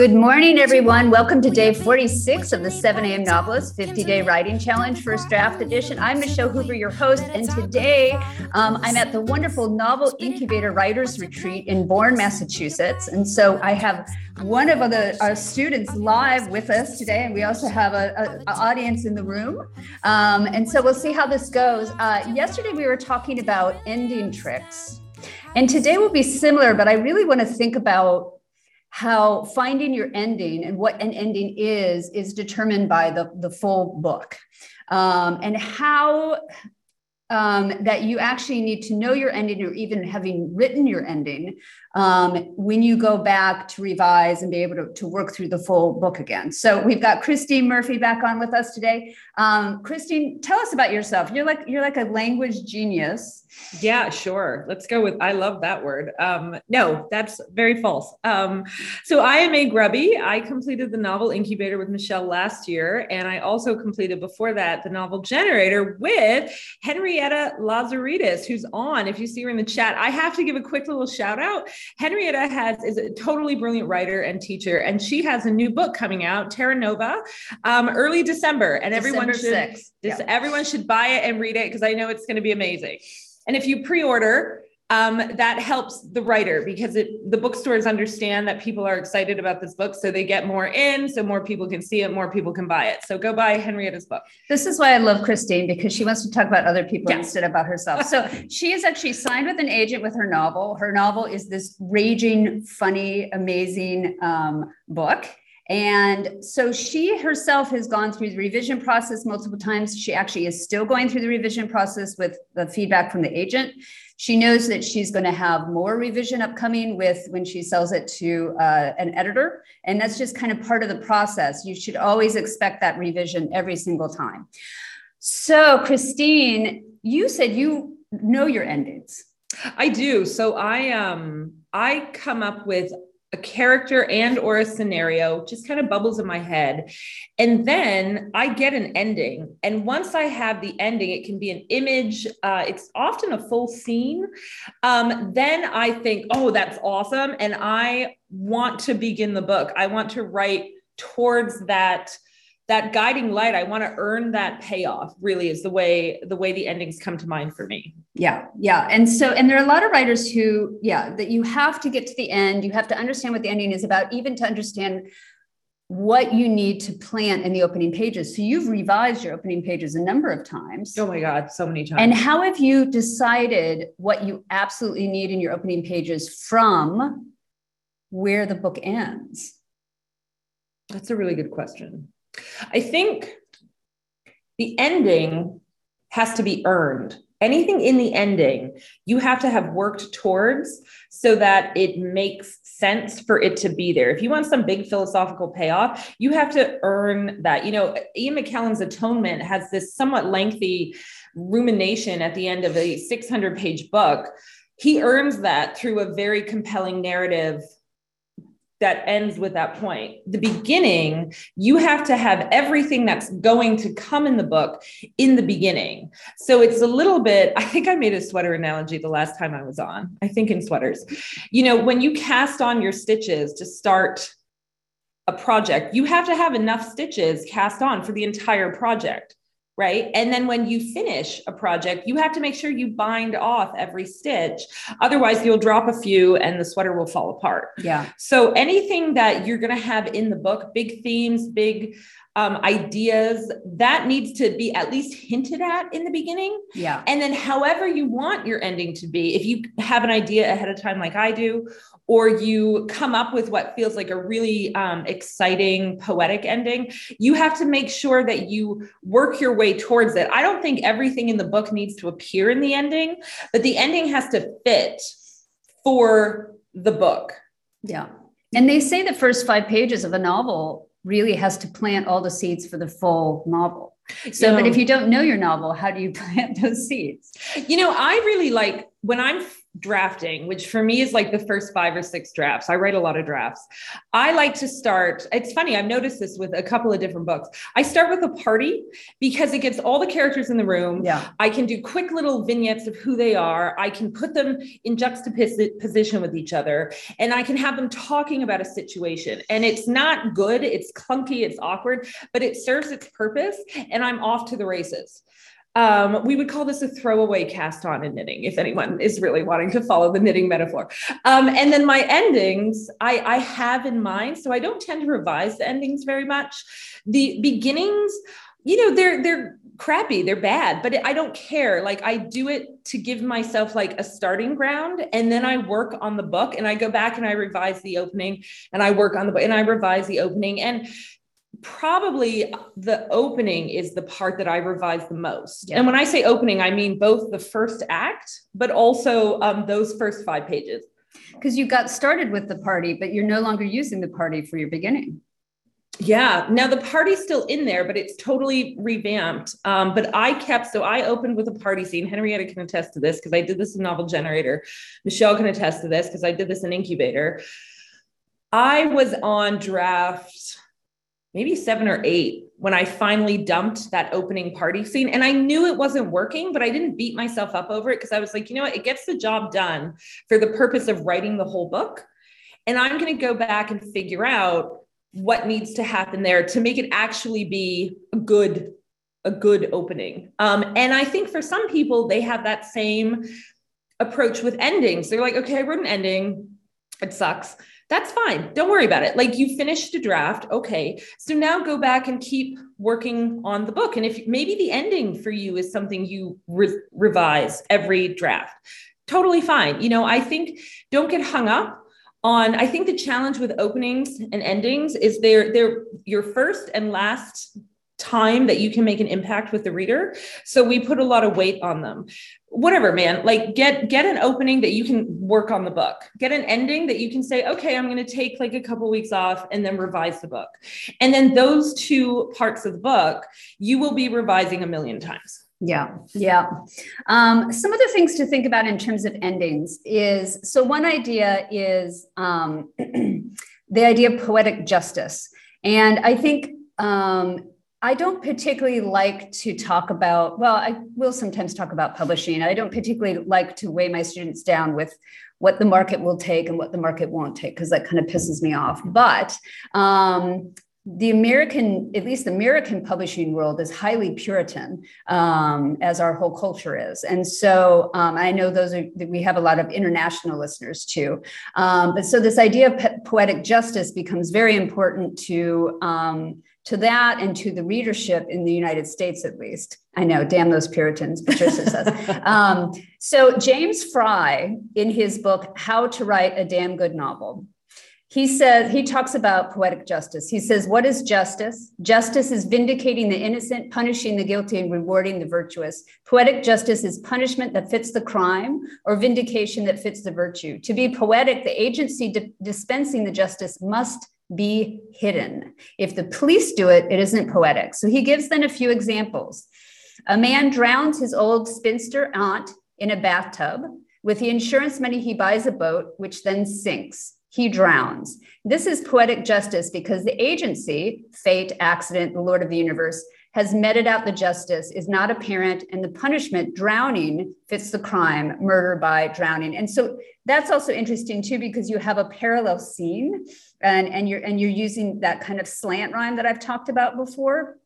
Good morning, everyone. Welcome to day 46 of the 7 a.m. Novelist 50 Day Writing Challenge, first draft edition. I'm Michelle Hoover, your host, and today um, I'm at the wonderful Novel Incubator Writers Retreat in Bourne, Massachusetts. And so I have one of the our students live with us today, and we also have an audience in the room. Um, and so we'll see how this goes. Uh, yesterday, we were talking about ending tricks. And today will be similar, but I really want to think about how finding your ending and what an ending is is determined by the, the full book. Um, and how um, that you actually need to know your ending or even having written your ending um, when you go back to revise and be able to, to work through the full book again. So we've got Christine Murphy back on with us today. Um, Christine, tell us about yourself. You're like you're like a language genius. Yeah, sure. Let's go with I love that word. Um, no, that's very false. Um, so I am a grubby. I completed the novel incubator with Michelle last year, and I also completed before that the novel generator with Henrietta Lazaridis, who's on. If you see her in the chat, I have to give a quick little shout out. Henrietta has is a totally brilliant writer and teacher, and she has a new book coming out, Terra Nova, um, early December, and December everyone should 6th. just, everyone should buy it and read it because I know it's going to be amazing. And if you pre-order, um, that helps the writer because it, the bookstores understand that people are excited about this book, so they get more in, so more people can see it, more people can buy it. So go buy Henrietta's book. This is why I love Christine because she wants to talk about other people instead of about herself. So she is actually signed with an agent with her novel. Her novel is this raging, funny, amazing um, book. And so she herself has gone through the revision process multiple times. She actually is still going through the revision process with the feedback from the agent. She knows that she's going to have more revision upcoming with when she sells it to uh, an editor. And that's just kind of part of the process. You should always expect that revision every single time. So, Christine, you said you know your endings. I do. So I um I come up with a character and or a scenario just kind of bubbles in my head. And then i get an ending. And once i have the ending it can be an image uh, it's often a full scene. Um, then i think oh that's awesome. And i want to begin the book. I want to write towards that that guiding light i want to earn that payoff really is the way the way the endings come to mind for me. Yeah yeah and so and there are a lot of writers who yeah that you have to get to the end you have to understand what the ending is about even to understand what you need to plant in the opening pages. So you've revised your opening pages a number of times. Oh my god so many times. And how have you decided what you absolutely need in your opening pages from where the book ends? That's a really good question I think the ending has to be earned. Anything in the ending, you have to have worked towards so that it makes sense for it to be there. If you want some big philosophical payoff, you have to earn that. You know, Ian McEwan's Atonement has this somewhat lengthy rumination at the end of a 600 page book. He earns that through a very compelling narrative that ends with that point. The beginning, you have to have everything that's going to come in the book in the beginning. So it's a little bit, I think I made a sweater analogy the last time I was on. I think in sweaters. You know, when you cast on your stitches to start a project, you have to have enough stitches cast on for the entire project right? And then when you finish a project, you have to make sure you bind off every stitch. Otherwise, you'll drop a few and the sweater will fall apart. Yeah. So anything that you're going to have in the book, big themes, big um, ideas, that needs to be at least hinted at in the beginning. Yeah. And then, however you want your ending to be, if you have an idea ahead of time, like I do, or you come up with what feels like a really um, exciting poetic ending, you have to make sure that you work your way towards it. I don't think everything in the book needs to appear in the ending, but the ending has to fit for the book. Yeah. And they say the first five pages of a novel really has to plant all the seeds for the full novel. So, you know, but if you don't know your novel, how do you plant those seeds? You know, I really like when I'm drafting, which for me is like the first five or six drafts. I write a lot of drafts. I like to start, it's funny, I've noticed this with a couple of different books. I start with a party because it gets all the characters in the room. Yeah. I can do quick little vignettes of who they are. I can put them in juxtaposition with each other and I can have them talking about a situation. And it's not good, it's clunky, it's awkward, but it serves its purpose and I'm off to the races. Um, we would call this a throwaway cast on in knitting, if anyone is really wanting to follow the knitting metaphor. Um, and then my endings, I, I have in mind, so I don't tend to revise the endings very much. The beginnings, you know, they're they're crappy, they're bad, but I don't care. Like I do it to give myself like a starting ground, and then I work on the book, and I go back and I revise the opening, and I work on the book, and I revise the opening, and probably the opening is the part that I revise the most. Yeah. And when I say opening, I mean both the first act, but also um, those first five pages. Because you got started with the party, but you're no longer using the party for your beginning. Yeah. Now the party's still in there, but it's totally revamped. Um, but I kept, so I opened with a party scene. Henrietta can attest to this because I did this in Novel Generator. Michelle can attest to this because I did this in Incubator. I was on draft maybe seven or eight when I finally dumped that opening party scene. And I knew it wasn't working, but I didn't beat myself up over it because I was like, you know what? It gets the job done for the purpose of writing the whole book. And I'm going to go back and figure out what needs to happen there to make it actually be a good a good opening um, and i think for some people they have that same approach with endings they're like okay i wrote an ending it sucks that's fine. Don't worry about it. Like you finished a draft. Okay. So now go back and keep working on the book. And if maybe the ending for you is something you re- revise every draft, totally fine. You know, I think don't get hung up on I think the challenge with openings and endings is they're they're your first and last time that you can make an impact with the reader. So we put a lot of weight on them. Whatever, man, like get get an opening that you can work on the book. Get an ending that you can say, "Okay, I'm going to take like a couple weeks off and then revise the book." And then those two parts of the book, you will be revising a million times. Yeah, yeah. Um, some of the things to think about in terms of endings is so one idea is um, the idea of poetic justice. And I think um, I don't particularly like to talk about, well, I will sometimes talk about publishing. I don't particularly like to weigh my students down with what the market will take and what the market won't take, because that kind of pisses me off. But um, the American, at least the American publishing world, is highly Puritan, um, as our whole culture is. And so um, I know those are, we have a lot of international listeners too. Um, but so this idea of poetic justice becomes very important to um, to that and to the readership in the United States, at least. I know, damn those Puritans, Patricia says. Um, so, James Frey, in his book, How to Write a Damn Good Novel, he says, he talks about poetic justice. He says, What is justice? Justice is vindicating the innocent, punishing the guilty, and rewarding the virtuous. Poetic justice is punishment that fits the crime or vindication that fits the virtue. To be poetic, the agency di- dispensing the justice must be hidden. If the police do it, it isn't poetic. So he gives then a few examples. A man drowns his old spinster aunt in a bathtub. With the insurance money, he buys a boat, which then sinks. He drowns. This is poetic justice because the agency, fate, accident, the Lord of the universe, has meted out the justice, is not apparent, and the punishment, drowning, fits the crime, murder by drowning. And so that's also interesting too, because you have a parallel scene and, and you're and you're using that kind of slant rhyme that I've talked about before.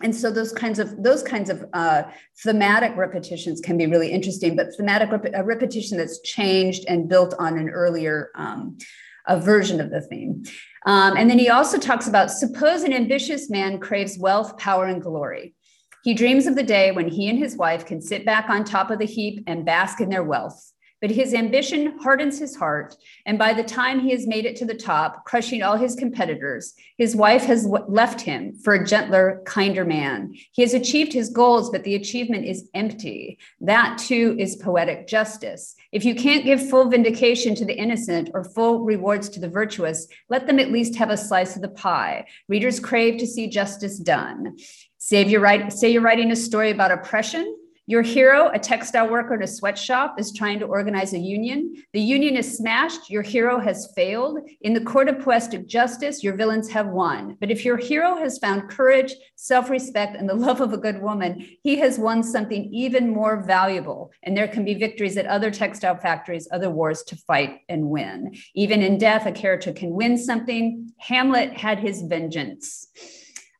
And so those kinds of those kinds of uh, thematic repetitions can be really interesting, but thematic rep- a repetition that's changed and built on an earlier um, a version of the theme. Um, and then he also talks about suppose an ambitious man craves wealth, power, and glory. He dreams of the day when he and his wife can sit back on top of the heap and bask in their wealth. But his ambition hardens his heart, and by the time he has made it to the top, crushing all his competitors, his wife has left him for a gentler, kinder man. He has achieved his goals, but the achievement is empty. That too is poetic justice. If you can't give full vindication to the innocent or full rewards to the virtuous, let them at least have a slice of the pie. Readers crave to see justice done. Say you're, write, say you're writing a story about oppression Your hero, a textile worker in a sweatshop, is trying to organize a union. The union is smashed. Your hero has failed. In the court of poetic justice, your villains have won. But if your hero has found courage, self respect, and the love of a good woman, he has won something even more valuable. And there can be victories at other textile factories, other wars to fight and win. Even in death, a character can win something. Hamlet had his vengeance.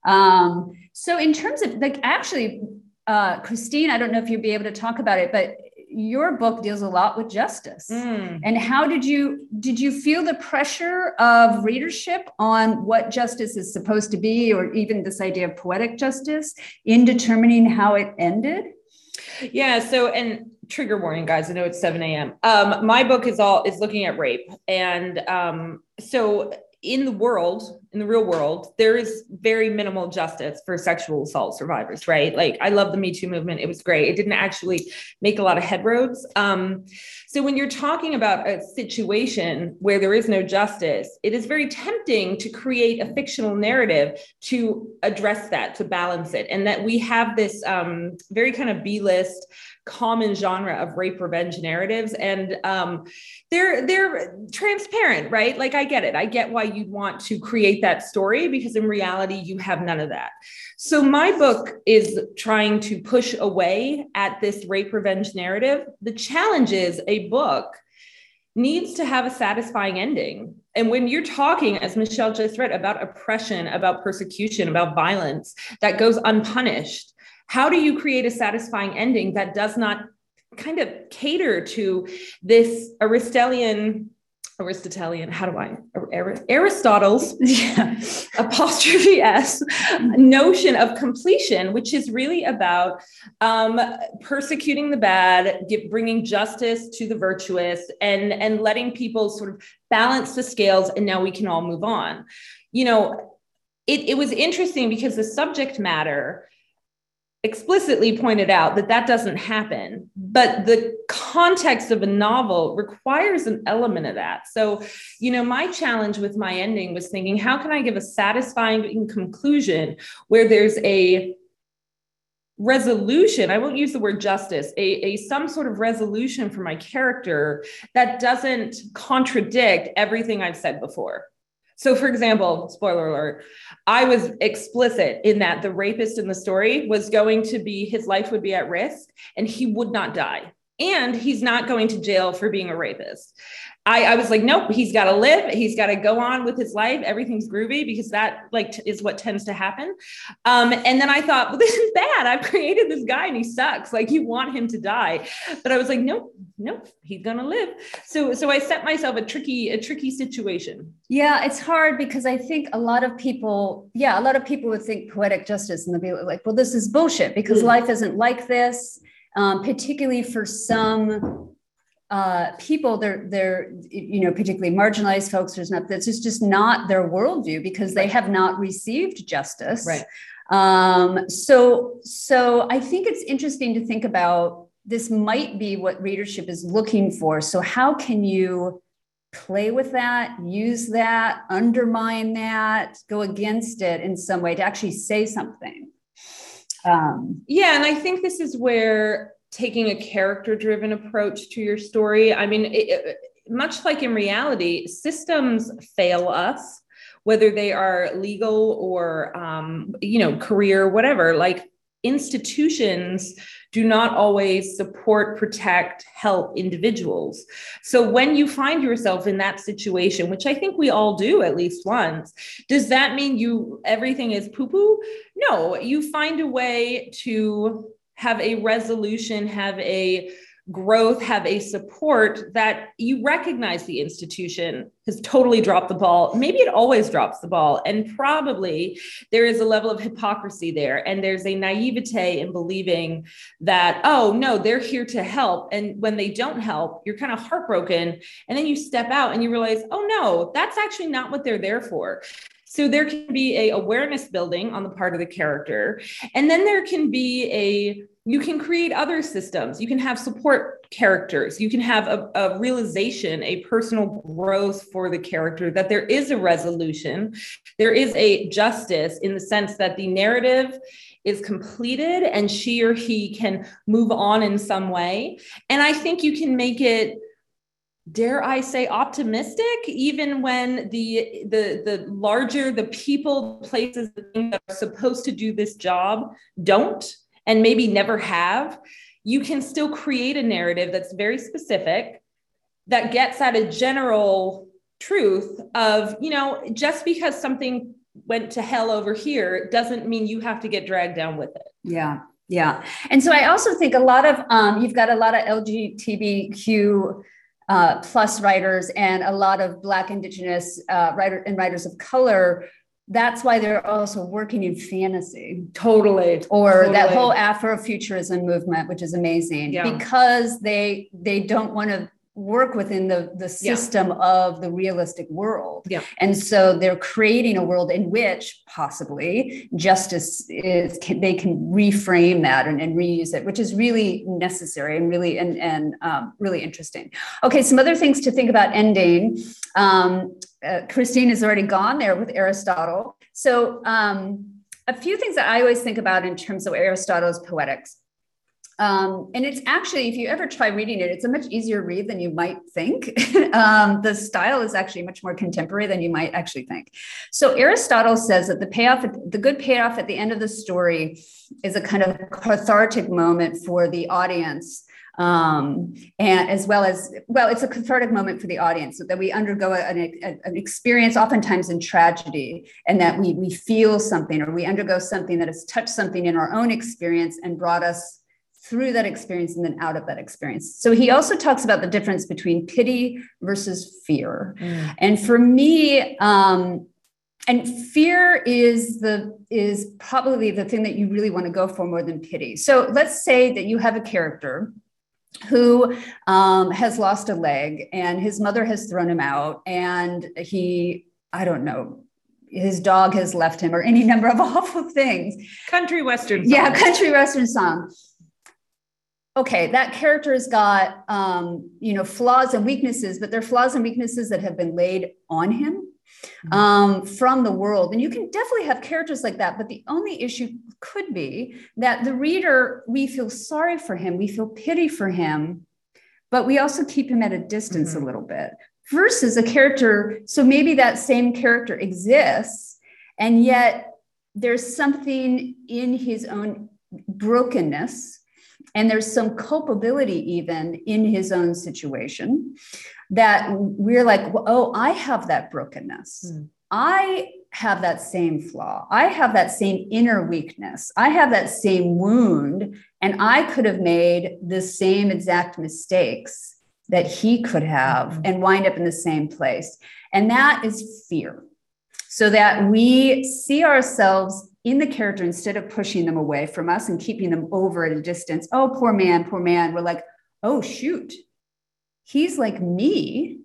Um, so, in terms of like, actually, uh, Christine, I don't know if you'd be able to talk about it, but your book deals a lot with justice. Mm. And how did you did you feel the pressure of readership on what justice is supposed to be, or even this idea of poetic justice in determining how it ended? Yeah. So, and trigger warning, guys. I know it's 7 a.m. Um, my book is all is looking at rape, and um, so in the world, in the real world, there is very minimal justice for sexual assault survivors, right? Like, I love the Me Too movement. It was great. It didn't actually make a lot of headroads. Um, so, when you're talking about a situation where there is no justice, it is very tempting to create a fictional narrative to address that, to balance it. And that we have this um, very kind of B list common genre of rape revenge narratives and um, they're they're transparent right like i get it i get why you'd want to create that story because in reality you have none of that. So my book is trying to push away at this rape revenge narrative. The challenge is a book needs to have a satisfying ending. And when you're talking, as Michelle just read, about oppression, about persecution, about violence that goes unpunished, how do you create a satisfying ending that does not kind of cater to this Aristotelian Aristotelian, how do I, Aristotle's yeah. apostrophe S notion of completion, which is really about um, persecuting the bad, bringing justice to the virtuous, and, and letting people sort of balance the scales. And now we can all move on. You know, it, it was interesting because the subject matter explicitly pointed out that that doesn't happen. But the context of a novel requires an element of that. So you know my challenge with my ending was thinking how can i give a satisfying conclusion where there's a resolution? I won't use the word justice a, a some sort of resolution for my character that doesn't contradict everything i've said before so, for example, spoiler alert, I was explicit in that the rapist in the story was going to be, his life would be at risk and he would not die. And he's not going to jail for being a rapist. I, I was like, nope, he's got to live. He's got to go on with his life. Everything's groovy because that like t- is what tends to happen. Um, and then I thought, well, this is bad. I've created this guy and he sucks. Like you want him to die. But I was like, nope, nope, he's gonna live. So so I set myself a tricky, a tricky situation. Yeah, it's hard because I think a lot of people, yeah, a lot of people would think poetic justice and they'll be like, well, this is bullshit because mm. life isn't like this. Um, particularly for some uh, people they're they're you know particularly marginalized folks there's not that's just just not their worldview because they have not received justice. Right. Um, so so i think it's interesting to think about this might be what readership is looking for. So how can you play with that use that undermine that go against it in some way to actually say something? Um, yeah and i think this is where taking a character driven approach to your story. I mean, it, it, much like in reality, systems fail us, whether they are legal or, um, you know, career, whatever. Like institutions do not always support, protect, help individuals. So when you find yourself in that situation, which I think we all do at least once, does that mean you everything is poo poo? No, you find a way to have a resolution, have a growth, have a support that you recognize the institution has totally dropped the ball. Maybe it always drops the ball. And probably there is a level of hypocrisy there. And there's a naivete in believing that, oh, no, they're here to help. And when they don't help, you're kind of heartbroken. And then you step out and you realize, oh, no, that's actually not what they're there for. So there can be a awareness building on the part of the character. And then there can be a you can create other systems. You can have support characters. You can have a, a, realization, a personal growth for the character, that there is a resolution, there is a justice in the sense that the narrative is completed and she or he can move on in some way. And I think you can make it dare I say optimistic, even when the the the larger the people, places, that are supposed to do this job don't and maybe never have, you can still create a narrative that's very specific that gets at a general truth of, you know, just because something went to hell over here doesn't mean you have to get dragged down with it. Yeah. Yeah. And so I also think a lot of, um, you've got a lot of LGBTQ uh, plus writers and a lot of Black, Indigenous uh, writer and writers of color. That's why they're also working in fantasy. Totally. Or totally. that whole Afrofuturism movement, which is amazing yeah. because they they don't want to work within the the system yeah. of the realistic world. Yeah. and so they're creating a world in which possibly justice is can, they can reframe that and, and, reuse it which is really necessary and really and, and um, really interesting. Okay some other things to think about ending. Um, uh, christine has already gone there with aristotle. So um, a few things that i always think about in terms of aristotle's poetics um, and it's actually, if you ever try reading it, it's a much easier read than you might think. um, the style is actually much more contemporary than you might actually think. So Aristotle says that the payoff, the good payoff at the end of the story is a kind of cathartic moment for the audience. Um, and as well as well, it's a cathartic moment for the audience so that we undergo an, an experience, oftentimes in tragedy, and that we we feel something or we undergo something that has touched something in our own experience and brought us through that experience and then out of that experience. So he also talks about the difference between pity versus fear. Mm. And for me, um, and fear is the is probably the thing that you really want to go for more than pity. So let's say that you have a character who um, has lost a leg and his mother has thrown him out and he i don't know his dog has left him or any number of awful things country western song. yeah country western song okay, that character has got um, you know flaws and weaknesses, but they're flaws and weaknesses that have been laid on him mm-hmm. um, from the world. And you can definitely have characters like that, but the only issue could be that the reader we feel sorry for him, we feel pity for him, but we also keep him at a distance mm-hmm. a little bit. Versus a character, so maybe that same character exists, and yet there's something in his own brokenness and there's some culpability even in his own situation that we're like oh i have that brokenness. Mm. i have that same flaw. I have that same inner weakness. I have that same wound and i could have made the same exact mistakes that he could have mm-hmm. and wind up in the same place. And that is fear. So that we see ourselves in the character instead of pushing them away from us and keeping them over at a distance. Oh poor man poor man. We're like oh shoot. He's like me.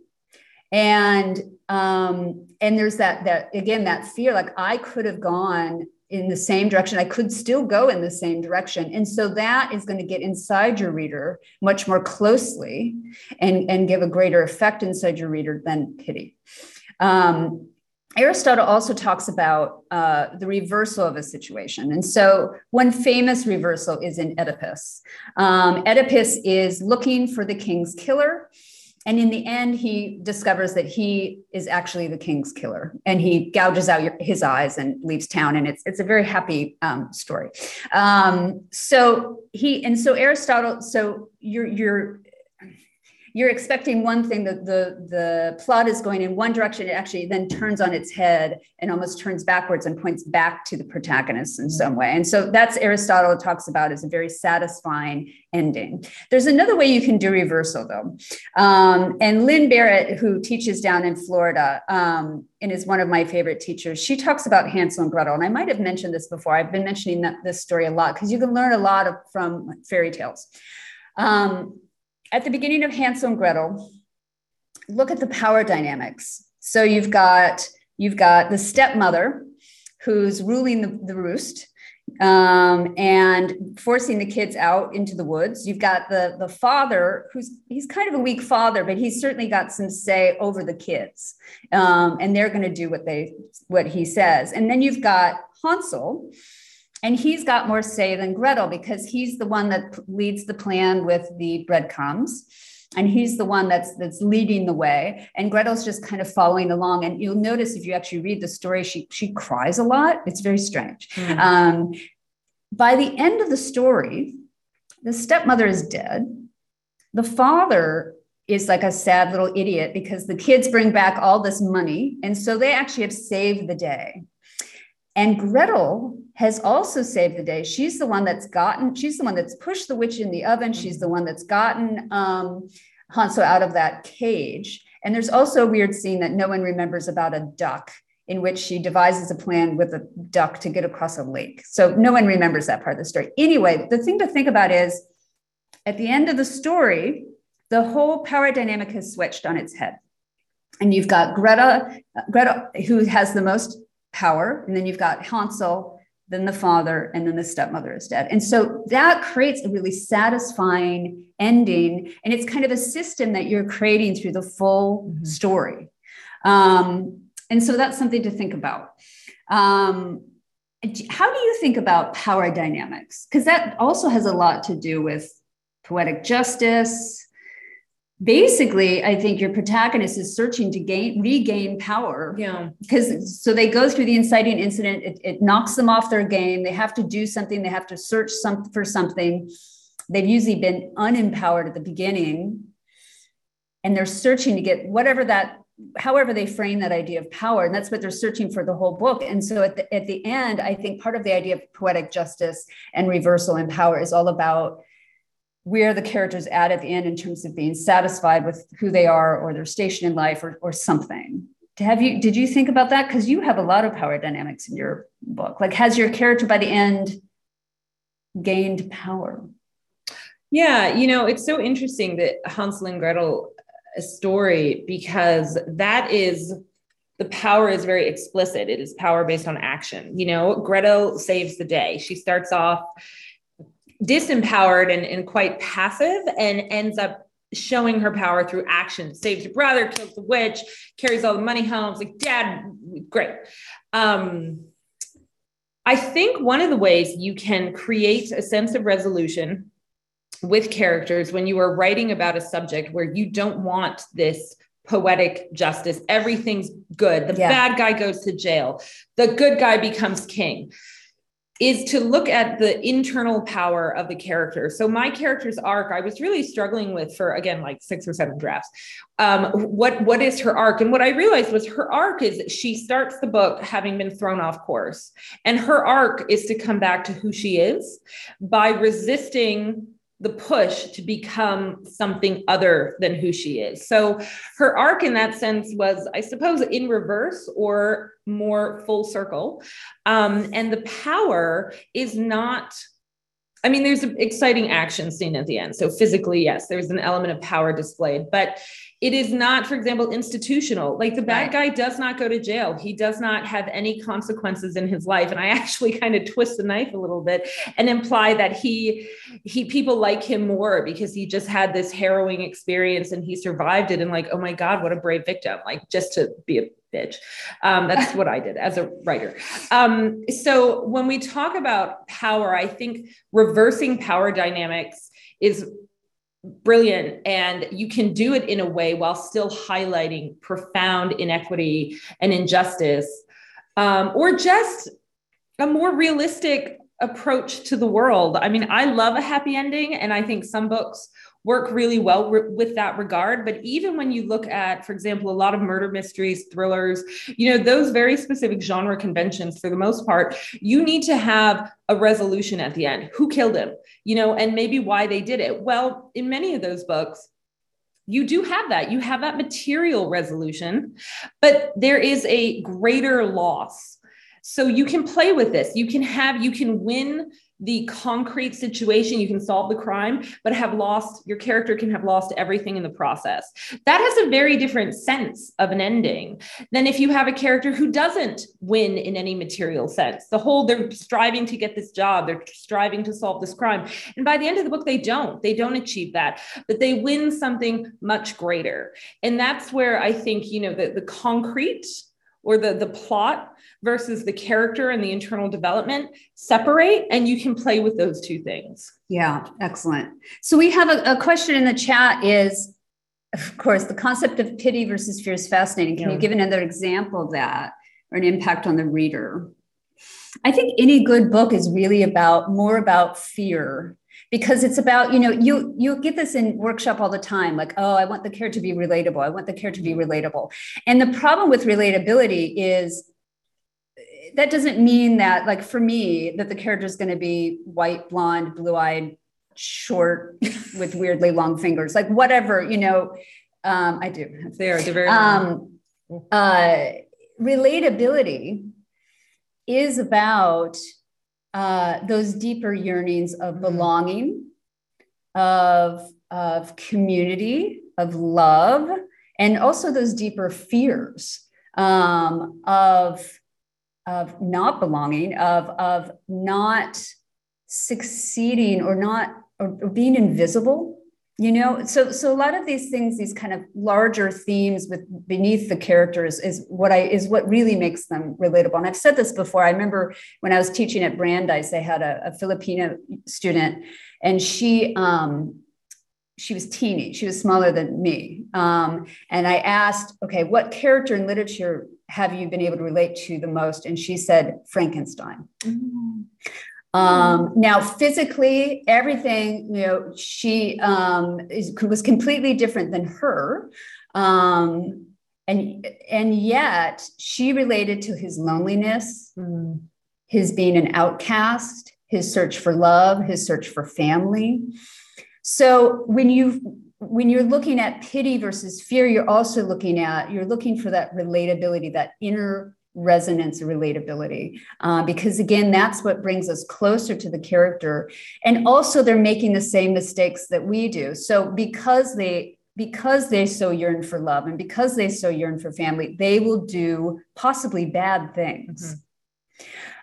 And um and there's that that again that fear like i could have gone in the same direction. I could still go in the same direction. And so that is going to get inside your reader much more closely and and give a greater effect inside your reader than pity. Um Aristotle also talks about uh, the reversal of a situation. And so, one famous reversal is in Oedipus. Um, Oedipus is looking for the king's killer. And in the end, he discovers that he is actually the king's killer, and he gouges out his eyes and leaves town. And it's it's a very happy um, story. Um, so he and so Aristotle. So you're you're you're expecting one thing that the the plot is going in one direction it actually then turns on its head and almost turns backwards and points back to the protagonist in some way. And so that's aristotle talks about as a very satisfying ending. There's another way you can do reversal though. Um, and lynne barrett who teaches down in florida um, and is one of my favorite teachers she talks about hansel and gretel. And i might have mentioned this before. I've been mentioning that, this story a lot because you can learn a lot of, from fairy tales. Um, at the beginning of Hansel and Gretel, look at the power dynamics. So you've got you've got the stepmother who's ruling the, the roost, um, and forcing the kids out into the woods. You've got the the father who's he's kind of a weak father, but he's certainly got some say over the kids, um, and they're going to do what they what he says. And then you've got Hansel, and he's got more say than Gretel because he's the one that leads the plan with the breadcrumbs. And he's the one that's that's leading the way. And gretel's just kind of following along. And you'll notice if you actually read the story she she cries a lot. It's very strange. Mm. um, by the end of the story the stepmother is dead. The father is like a sad little idiot because the kids bring back all this money. And so they actually have saved the day and Gretel has also saved the day. She's the one that's gotten, she's the one that's pushed the witch in the oven. She's the one that's gotten um, Hansel out of that cage. And there's also a weird scene that no one remembers about a duck in which she devises a plan with a duck to get across a lake. So no one remembers that part of the story. Anyway, the thing to think about is at the end of the story, the whole power dynamic has switched on its head. And you've got Greta, Greta, who has the most power. And then you've got Hansel, then the father, and then the stepmother is dead. And so that creates a really satisfying ending. And it's kind of a system that you're creating through the full mm-hmm. story. Um, and so that's something to think about. Um, how do you think about power dynamics? Because that also has a lot to do with poetic justice, basically i think your protagonist is searching to gain regain power. Yeah. Because so they go through the inciting incident it, it, knocks them off their game they have to do something they have to search some for something. They've usually been unempowered at the beginning and they're searching to get whatever that however they frame that idea of power and that's what they're searching for the whole book. And so at the, at the end i think part of the idea of poetic justice and reversal in power is all about where the characters at at the end in terms of being satisfied with who they are or their station in life or, or something. Have you did you think about that? Because you have a lot of power dynamics in your book. Like has your character by the end gained power? Yeah you know it's so interesting that hansel and gretel a story because that is the power is very explicit. It is power based on action. You know gretel saves the day. She starts off disempowered and, and quite passive and ends up showing her power through action. Saves her brother kills the witch carries all the money home. It's like dad great. Um, i think one of the ways you can create a sense of resolution with characters when you are writing about a subject where you don't want this poetic justice everything's good. The yeah. bad guy goes to jail. The good guy becomes king is to look at the internal power of the character. So my character's arc, I was really struggling with for again like six or seven drafts. Um, what what is her arc? And what I realized was her arc is she starts the book having been thrown off course, and her arc is to come back to who she is by resisting the push to become something other than who she is. So her arc in that sense was, I suppose, in reverse or more full circle. Um, and the power is not. I mean, there's an exciting action scene at the end. So physically, yes, there's an element of power displayed, but it is not, for example, institutional. Like the bad guy does not go to jail. He does not have any consequences in his life. And I actually kind of twist the knife a little bit and imply that he he people like him more because he just had this harrowing experience and he survived it. And like, oh my God, what a brave victim. Like just to be a bitch. Um, that's what I did as a writer. Um, so when we talk about power, I think reversing power dynamics is brilliant and you can do it in a way while still highlighting profound inequity and injustice um, or just a more realistic approach to the world. I mean i love a happy ending and i think some books work really well re- with that regard. But even when you look at, for example, a lot of murder mysteries, thrillers, you know, those very specific genre conventions, for the most part, you need to have a resolution at the end. Who killed him? You know, and maybe why they did it. Well, in many of those books, you do have that. You have that material resolution, but there is a greater loss. So you can play with this. You can have, you can win the concrete situation you can solve the crime but have lost your character can have lost everything in the process. That has a very different sense of an ending than if you have a character who doesn't win in any material sense. The whole they're striving to get this job they're striving to solve this crime. And by the end of the book they don't. They don't achieve that but they win something much greater. And that's where i think you know the, the concrete or the the plot versus the character and the internal development separate and you can play with those two things. Yeah excellent. So we have a, a question in the chat is of course the concept of pity versus fear is fascinating. Can yeah. you give another example of that or an impact on the reader? I think any good book is really about more about fear because it's about you know you you get this in workshop all the time like oh i want the care to be relatable. I want the care to be relatable. And the problem with relatability is that doesn't mean that like for me that the character is going to be white blonde blue-eyed short with weirdly long fingers like whatever you know um i do. They are they're very um uh relatability is about uh those deeper yearnings of mm-hmm. belonging of of community of love and also those deeper fears um, of of not belonging, of, of not succeeding or not or, or being invisible you know so so a lot of these things these kind of larger themes with beneath the characters is what i is what really makes them relatable and i've said this before i remember when i was teaching at brandeis i had a, a filipino student and she um she was teeny she was smaller than me um, and i asked okay what character in literature have you been able to relate to the most? And she said, Frankenstein. Mm-hmm. Um, now, physically, everything, you know, she um, is, was completely different than her. Um, and, and yet she related to his loneliness, mm. his being an outcast, his search for love, his search for family. So when you when you're looking at pity versus fear, you're also looking at, you're looking for that relatability, that inner resonance relatability uh, because again that's what brings us closer to the character. And also they're making the same mistakes that we do. So because they because they so yearn for love and because they so yearn for family they will do possibly bad things. Mm-hmm.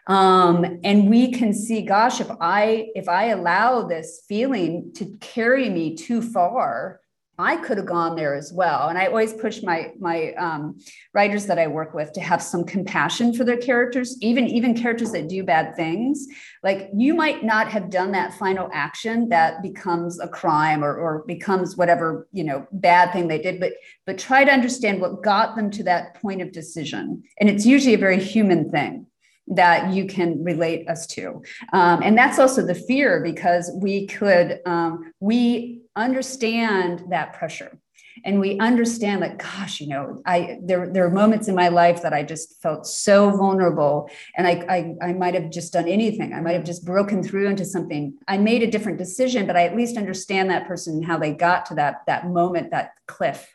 Um, and we can see gosh if i if i allow this feeling to carry me too far i could have gone there as well. And i always push my my um, writers that i work with to have some compassion for their characters even even characters that do bad things. Like you might not have done that final action that becomes a crime or, or becomes whatever you know bad thing they did but but try to understand what got them to that point of decision. And it's usually a very human thing that you can relate us to. Um, and that's also the fear because we could, um, we understand that pressure and we understand like gosh you know i there, there are moments in my life that i just felt so vulnerable and I, I i might have just done anything. I might have just broken through into something. I made a different decision but i at least understand that person and how they got to that that moment that cliff.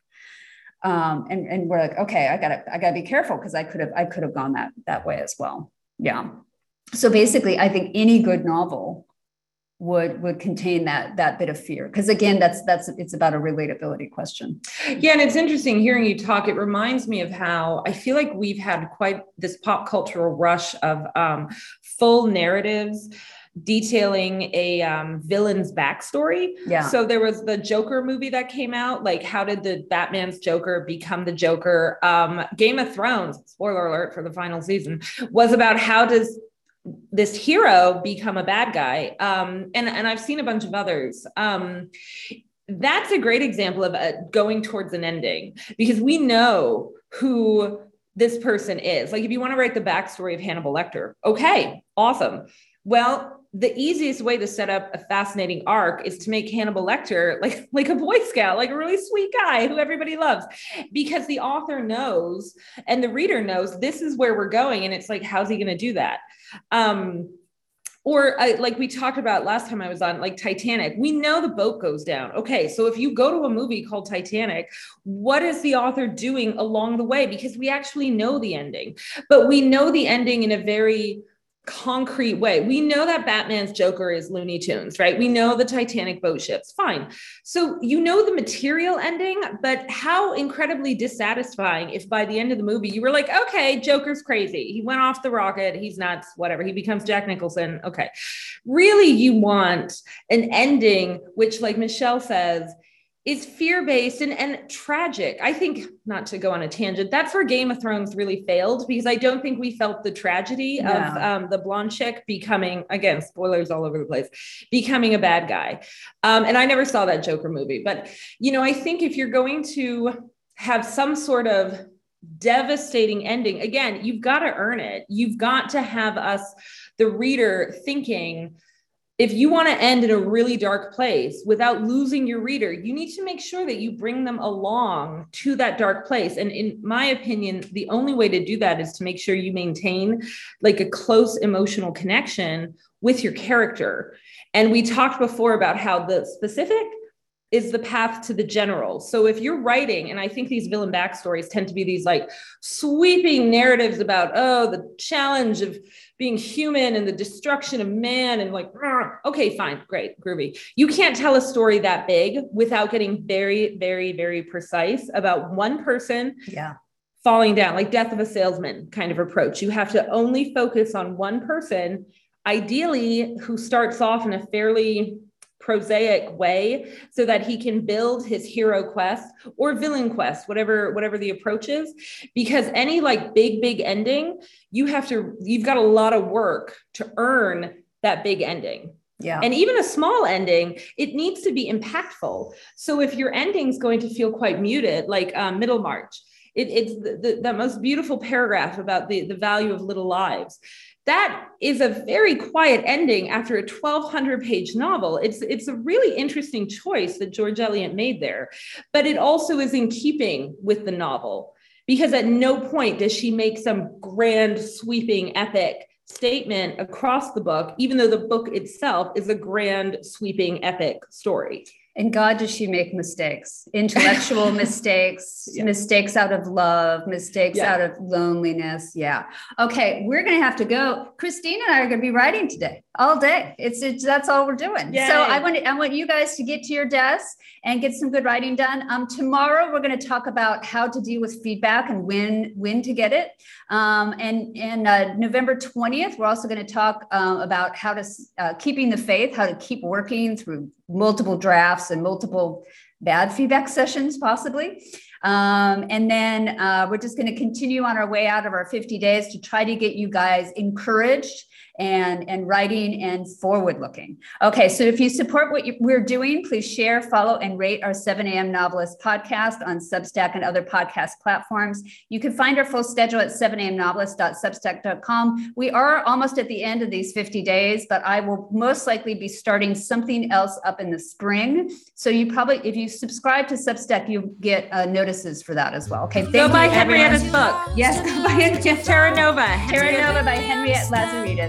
Um, and and we're like okay i gotta i gotta be careful because i could have i could have gone that that way as well yeah. So basically i think any good novel would would contain that that bit of fear. Because again that's that's it's about a relatability question. Yeah and it's interesting hearing you talk. It reminds me of how i feel like we've had quite this pop cultural rush of um, full narratives detailing a um, villain's backstory. Yeah. So there was the Joker movie that came out. Like, how did the Batman's Joker become the Joker? Um, Game of Thrones, spoiler alert for the final season, was about how does this hero become a bad guy. Um, and and I've seen a bunch of others. Um, that's a great example of uh, going towards an ending because we know who this person is. Like, if you want to write the backstory of Hannibal Lecter, okay, awesome. Well, the easiest way to set up a fascinating arc is to make Hannibal Lecter like like a boy scout, like a really sweet guy who everybody loves because the author knows and the reader knows this is where we're going and it's like how's he going to do that? Um or I, like we talked about last time I was on, like Titanic, we know the boat goes down. Okay, so if you go to a movie called Titanic, what is the author doing along the way? Because we actually know the ending, but we know the ending in a very concrete way. We know that Batman's Joker is Looney Tunes, right? We know the Titanic boat ships. Fine. So you know the material ending, but how incredibly dissatisfying if by the end of the movie you were like, okay, Joker's crazy. He went off the rocket. He's nuts, whatever. He becomes Jack Nicholson. Okay. Really, you want an ending, which, like Michelle says, is fear based and, and tragic. I think, not to go on a tangent, that for Game of Thrones really failed because I don't think we felt the tragedy no. of um, the blonde chick becoming, again, spoilers all over the place, becoming a bad guy. Um, and I never saw that Joker movie. But, you know, I think if you're going to have some sort of devastating ending, again, you've got to earn it. You've got to have us, the reader, thinking, if you want to end in a really dark place without losing your reader, you need to make sure that you bring them along to that dark place. And in my opinion, the only way to do that is to make sure you maintain like a close emotional connection with your character. And we talked before about how the specific is the path to the general. So if you're writing, and I think these villain backstories tend to be these like sweeping narratives about, oh, the challenge of being human and the destruction of man and like okay fine great groovy. You can't tell a story that big without getting very very very precise about one person yeah. falling down like death of a salesman kind of approach. You have to only focus on one person ideally who starts off in a fairly prosaic way so that he can build his hero quest or villain quest whatever whatever the approach is because any like big big ending you have to you've got a lot of work to earn that big ending yeah. And even a small ending, it needs to be impactful. So if your ending is going to feel quite muted, like um, Middlemarch, it, it's the, the, the, most beautiful paragraph about the, the value of little lives that is a very quiet ending after a 1200 page novel. It's it's a really interesting choice that george eliot made there but it also is in keeping with the novel because at no point does she make some grand sweeping epic statement across the book even though the book itself is a grand sweeping epic story and God, does she make mistakes, intellectual mistakes, yeah. mistakes out of love, mistakes yeah. out of loneliness. Yeah. Okay. We're going to have to go. Christine and I are going to be writing today all day. It's, it's that's all we're doing. Yay. So I want I want you guys to get to your desk and get some good writing done. Um, tomorrow we're going to talk about how to deal with feedback and when, when to get it. Um, and, and uh, November 20th, we're also going to talk uh, about how to uh, keeping the faith, how to keep working through multiple drafts and multiple bad feedback sessions, possibly. Um, and then uh, we're just going to continue on our way out of our 50 days to try to get you guys encouraged and, and writing and forward looking. Okay, so if you support what you, we're doing, please share, follow, and rate our 7 a.m. Novelist podcast on Substack and other podcast platforms. You can find our full schedule at 7amnovelist.substack.com. We are almost at the end of these 50 days, but I will most likely be starting something else up in the spring. So you probably, if you subscribe to Substack, you get uh, notices for that as well. Okay, thank go you. Go buy Henrietta's book. Yes, go buy. Terra Nova. Terra Nova by Henriette Lazaridis.